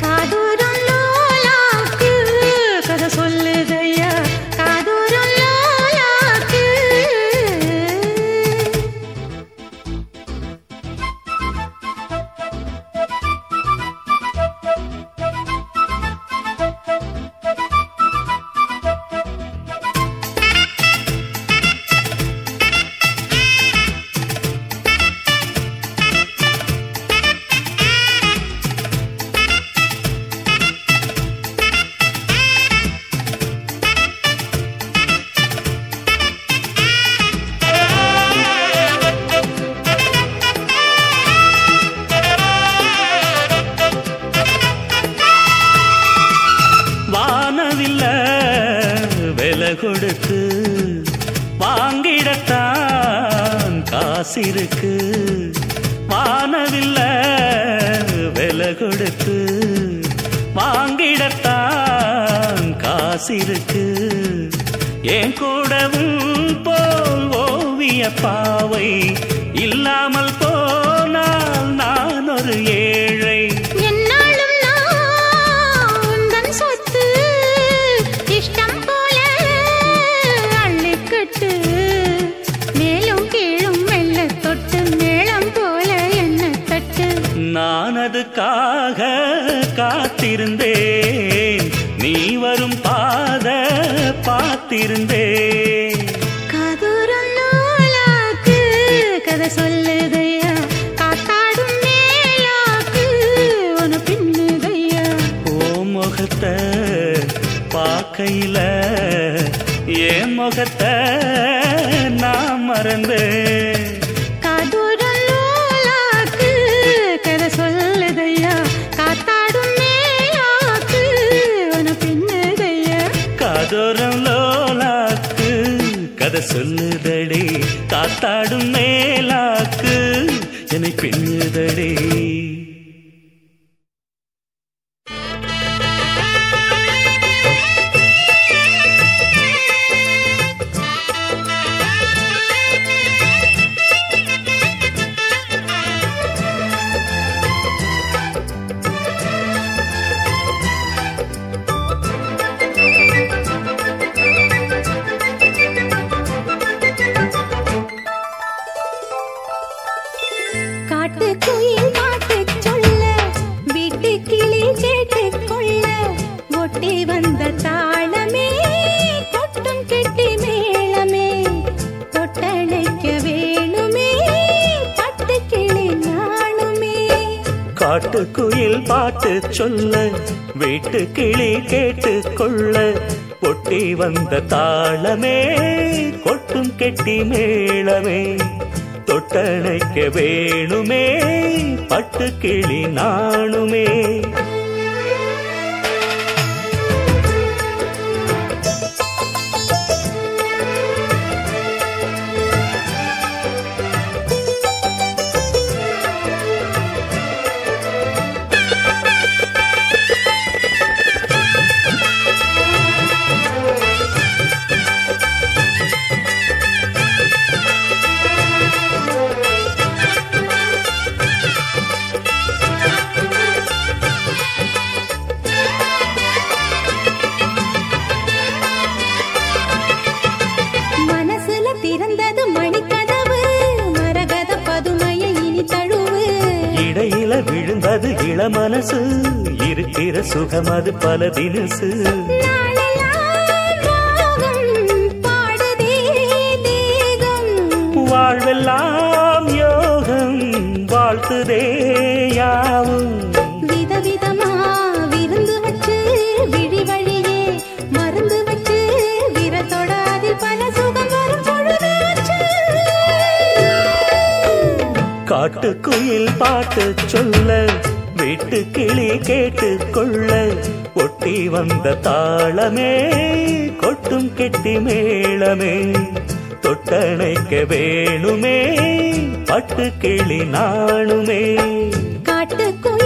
ಕಾದು காசிருக்கு வாங்கிடத்தான் காசிருக்கு. என் கூடவும் போல் ஓவிய பாவை இல்லாமல் போனால் நான் ஒரு ஏ நான் மறந்தேன். காதோரம் லோலாக்கு கதை சொல்லுதடி. காத்தாடும் மேலாக்கு என்னை பின்னுதடி. கொட்டி வந்த தாளமே கொட்டும் கெட்டி மேளமே தொட்டழைக்க வேணுமே பட்டு கிளி நாளுமே. காட்டு குயில் பாட்டு சொல்ல வீட்டு கிளி கேட்டு கொள்ள கொட்டி வந்த தாளமே கொட்டும் கெட்டி மேளமே தொட்டணைக்க வேணுமே பட்டு கிளி நாணுமே சுகம் அது பல தினசு. வாழ்வெல்லாம் யோகம் வாழ்த்துதே யாவும். விதவிதமா விருந்து வச்சு விழி வழியே மருந்து வச்சு விரத்தோட அதில் பல சுகம் காட்டுக்குயில் பாட்டு சொல்ல கேட்டு கிளி கேட்டு கொள்ள ஒட்டி வந்த தாளமே கொட்டும் கெட்டி மேளமே. தொட்டணைக்க வேணுமே பட்டு கிளி நாணுமே. காட்டுக்குயில்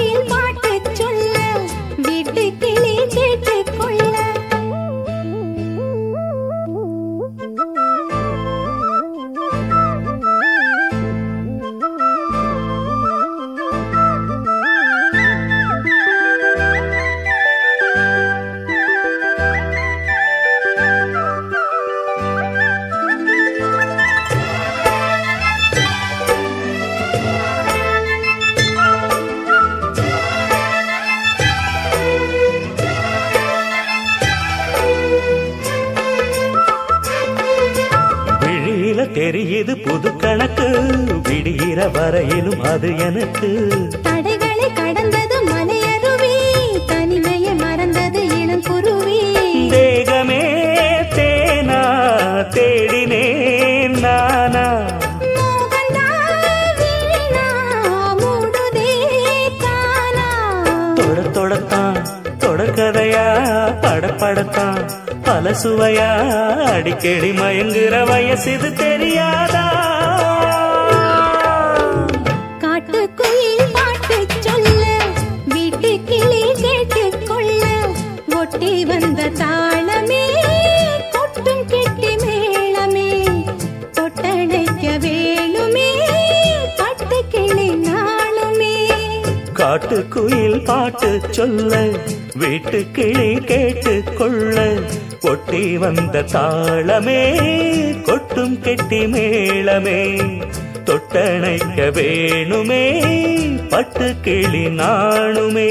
புது கணக்கு விடுகிற வரையிலும் அது எனக்கு. தடைகளை கடந்தது சுவையா? அடிக்கடி மயங்குற வயசிது தெரியாதா? வந்த தாளமே கொட்டும் கெட்டி மேளமே தொட்டணைக்க வேணுமே பட்டு கிளி நாளுமே. காட்டுக்குயில் பாட்டு சொல்ல வீட்டு கிளி கேட்டு கொள்ள கொட்டி வந்த தாளமே கொட்டும் கெட்டி மேளமே தொட்டணைக்க வேணுமே பட்டு கிளி நாணுமே.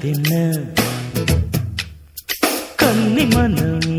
கொதிப்பதென்ன கன்னி மனம்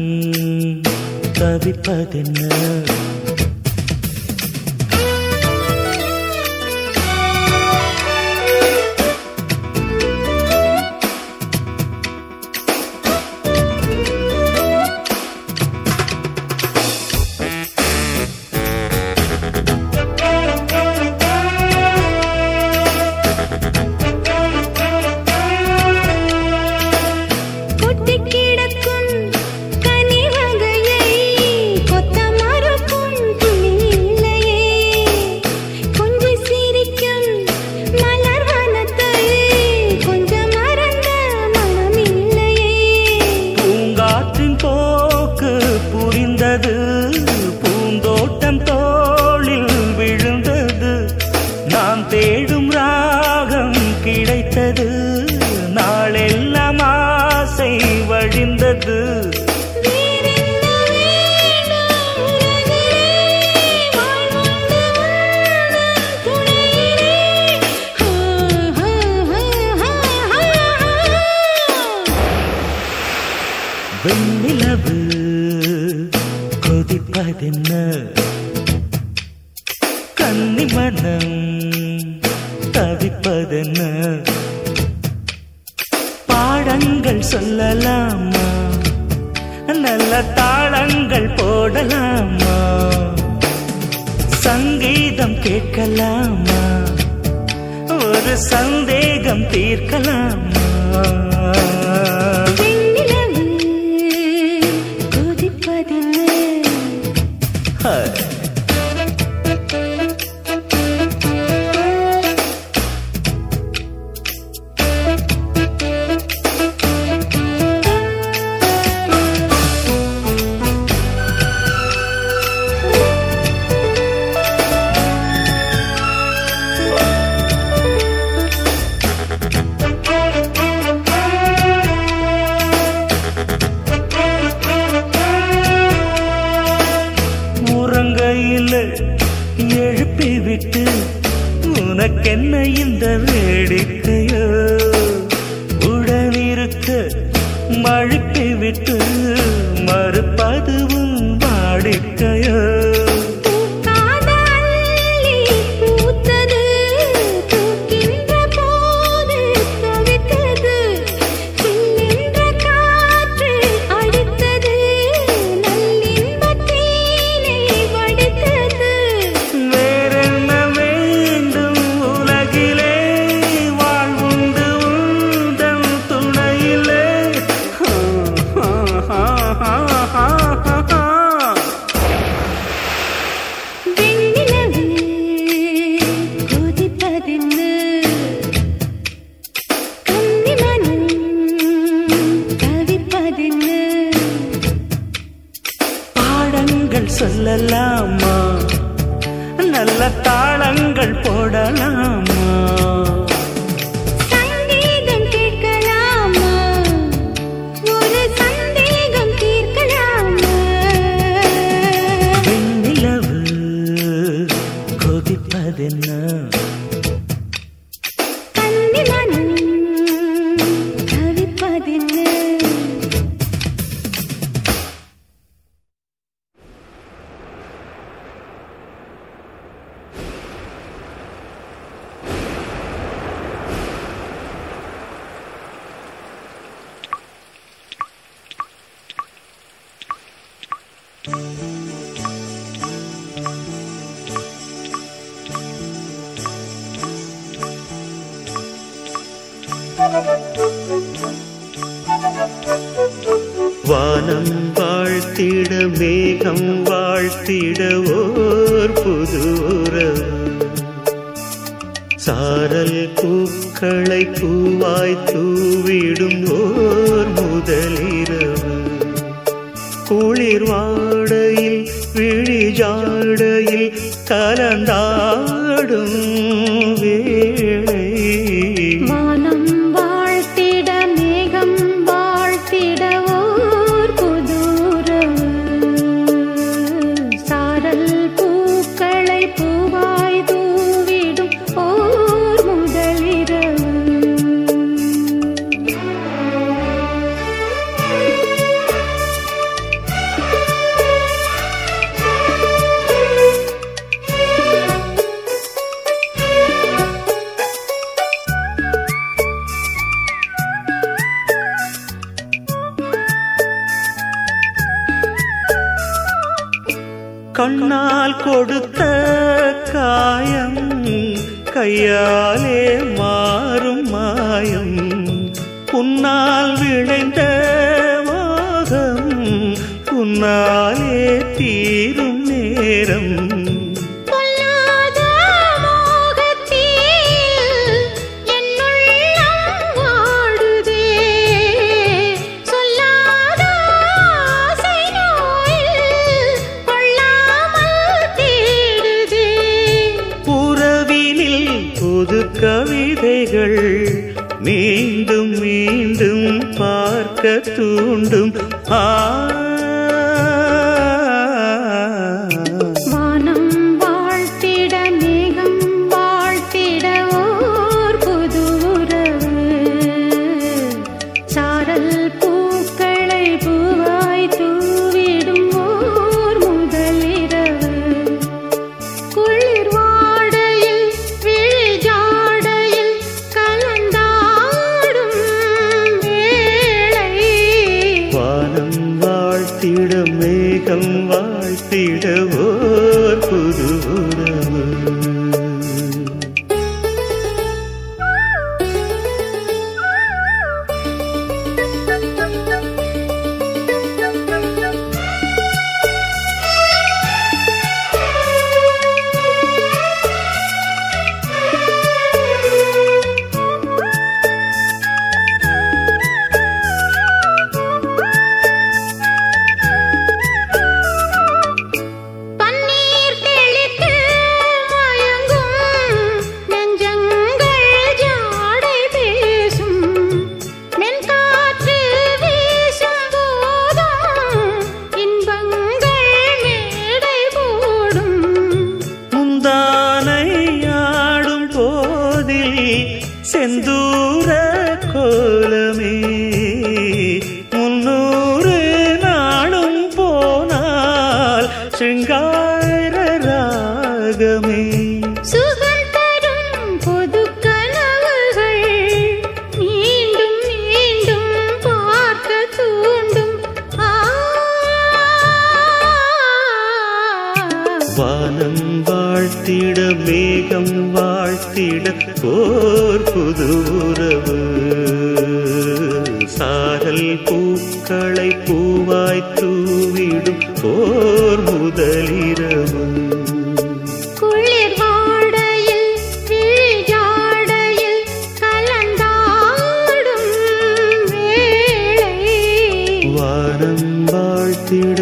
தீர்க்கலாம். வீசும் ஓர் முதலிரவு. குளிர் வாடையில் விழி ஜாடையில் கலந்தாடும் కయ్యాలే మా திரு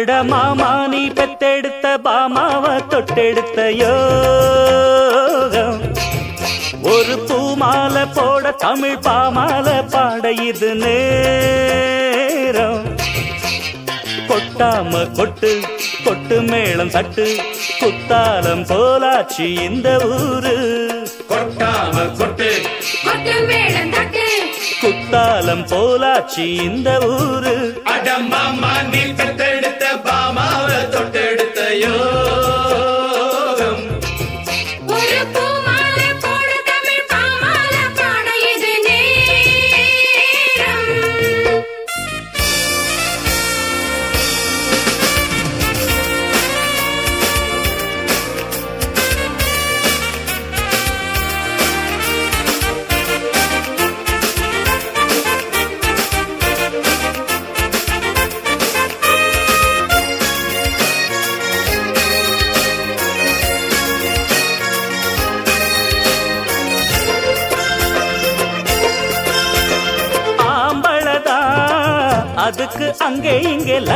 அட மாமா நீ பெத்தெடுத்த பாமாவ தொட்டெடுத்த யோகம். ஒரு பூமாலை போட தமிழ் பாமாலை பாட இது நேரம். கொட்டாம கொட்டு கொட்டு மேளம் தட்டு குத்தாலம் போலாச்சு இந்த ஊரு. கொட்டாம கொட்டு கொட்டு மேளம் தட்டு குத்தாலம் போலாச்சு இந்த ஊரு. அடம்மாமா நீ பெத்தெடுத்த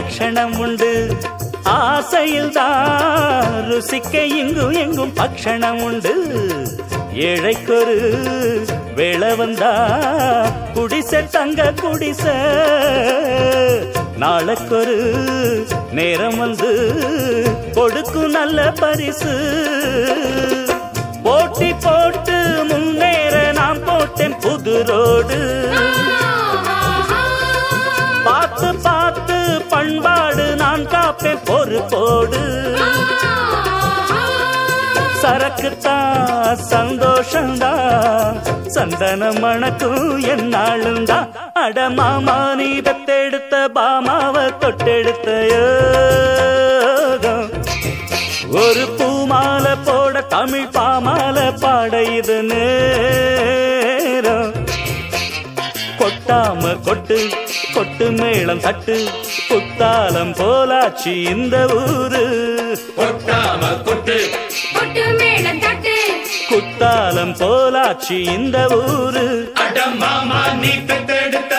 லட்சணம் உண்டு ஆசையில் ருசிக்க இங்கும் எங்கும் பக்ஷணம் உண்டு ஏழைக்கொரு வேளை வந்தா குடிசை தங்க குடிசை. நாளைக்கொரு நேரம் வந்து கொடுக்கும் நல்ல பரிசு. போட்டி போட்டு முன்னேற நான் போட்டேன் புது ரோடு. பார்ப்பேன் பொறுப்போடு சரக்குத்தான் சந்தோஷம்தான் சந்தனம் மணக்கும் என்னாளுந்தான் அடமாமா நீ பெத்தெடுத்த பாமாவை தொட்டெடுத்த யோகம். ஒரு பூமாலை போட தமிழ் பாமாலை பாட இது நேரம். கொட்டாம கொட்டு கொட்டு மேளம் தட்டு குத்தாலம் போலாச்சு இந்த ஊரு. கொட்டாம கொட்டு கொட்டு மேளம் தட்டு. குத்தாலம் போலாச்சு இந்த ஊரு. அடம்மாமா நீ பெத்தெடுத்த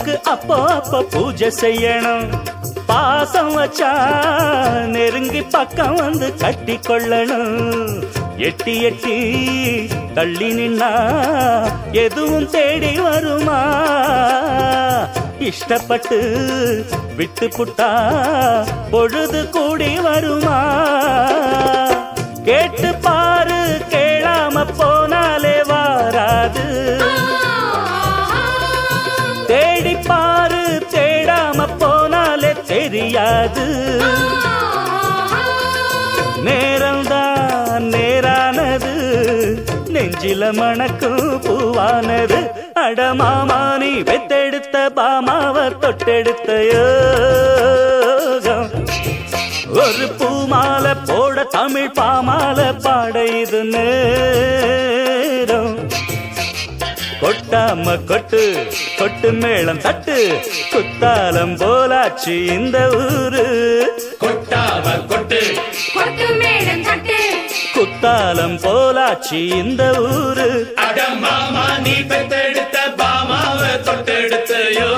அதுக்கு அப்போ அப்போ பூஜை செய்யணும். பாசம் வச்சா நெருங்கி பக்கம் வந்து கட்டி கொள்ளணும். எட்டி எட்டி தள்ளி நின்னா எதுவும் தேடி வருமா? இஷ்டப்பட்டு விட்டு புட்டா பொழுது கூடி வருமா? கேட்டு தெரியாது நேரம்தான் நேரானது. நெஞ்சில மணக்கும் பூவானது. அடமாமா நீ வெத்தெடுத்த பாமாவ தொட்டெடுத்த யோகம். ஒரு பூமாலை போட தமிழ் பாமாலை பாட இது கொட்டாம கொட்டு கொட்டு மேளம் தட்டு குத்தாலம் போலாச்சு இந்த ஊரு. கொட்டாம கொட்டு கொட்டு மேளம் தட்டு. குத்தாலம் போலாச்சு இந்த ஊரு. அட மாமா நீ பெத்தெடுத்த பாமாவை தொட்டெடுத்தையோ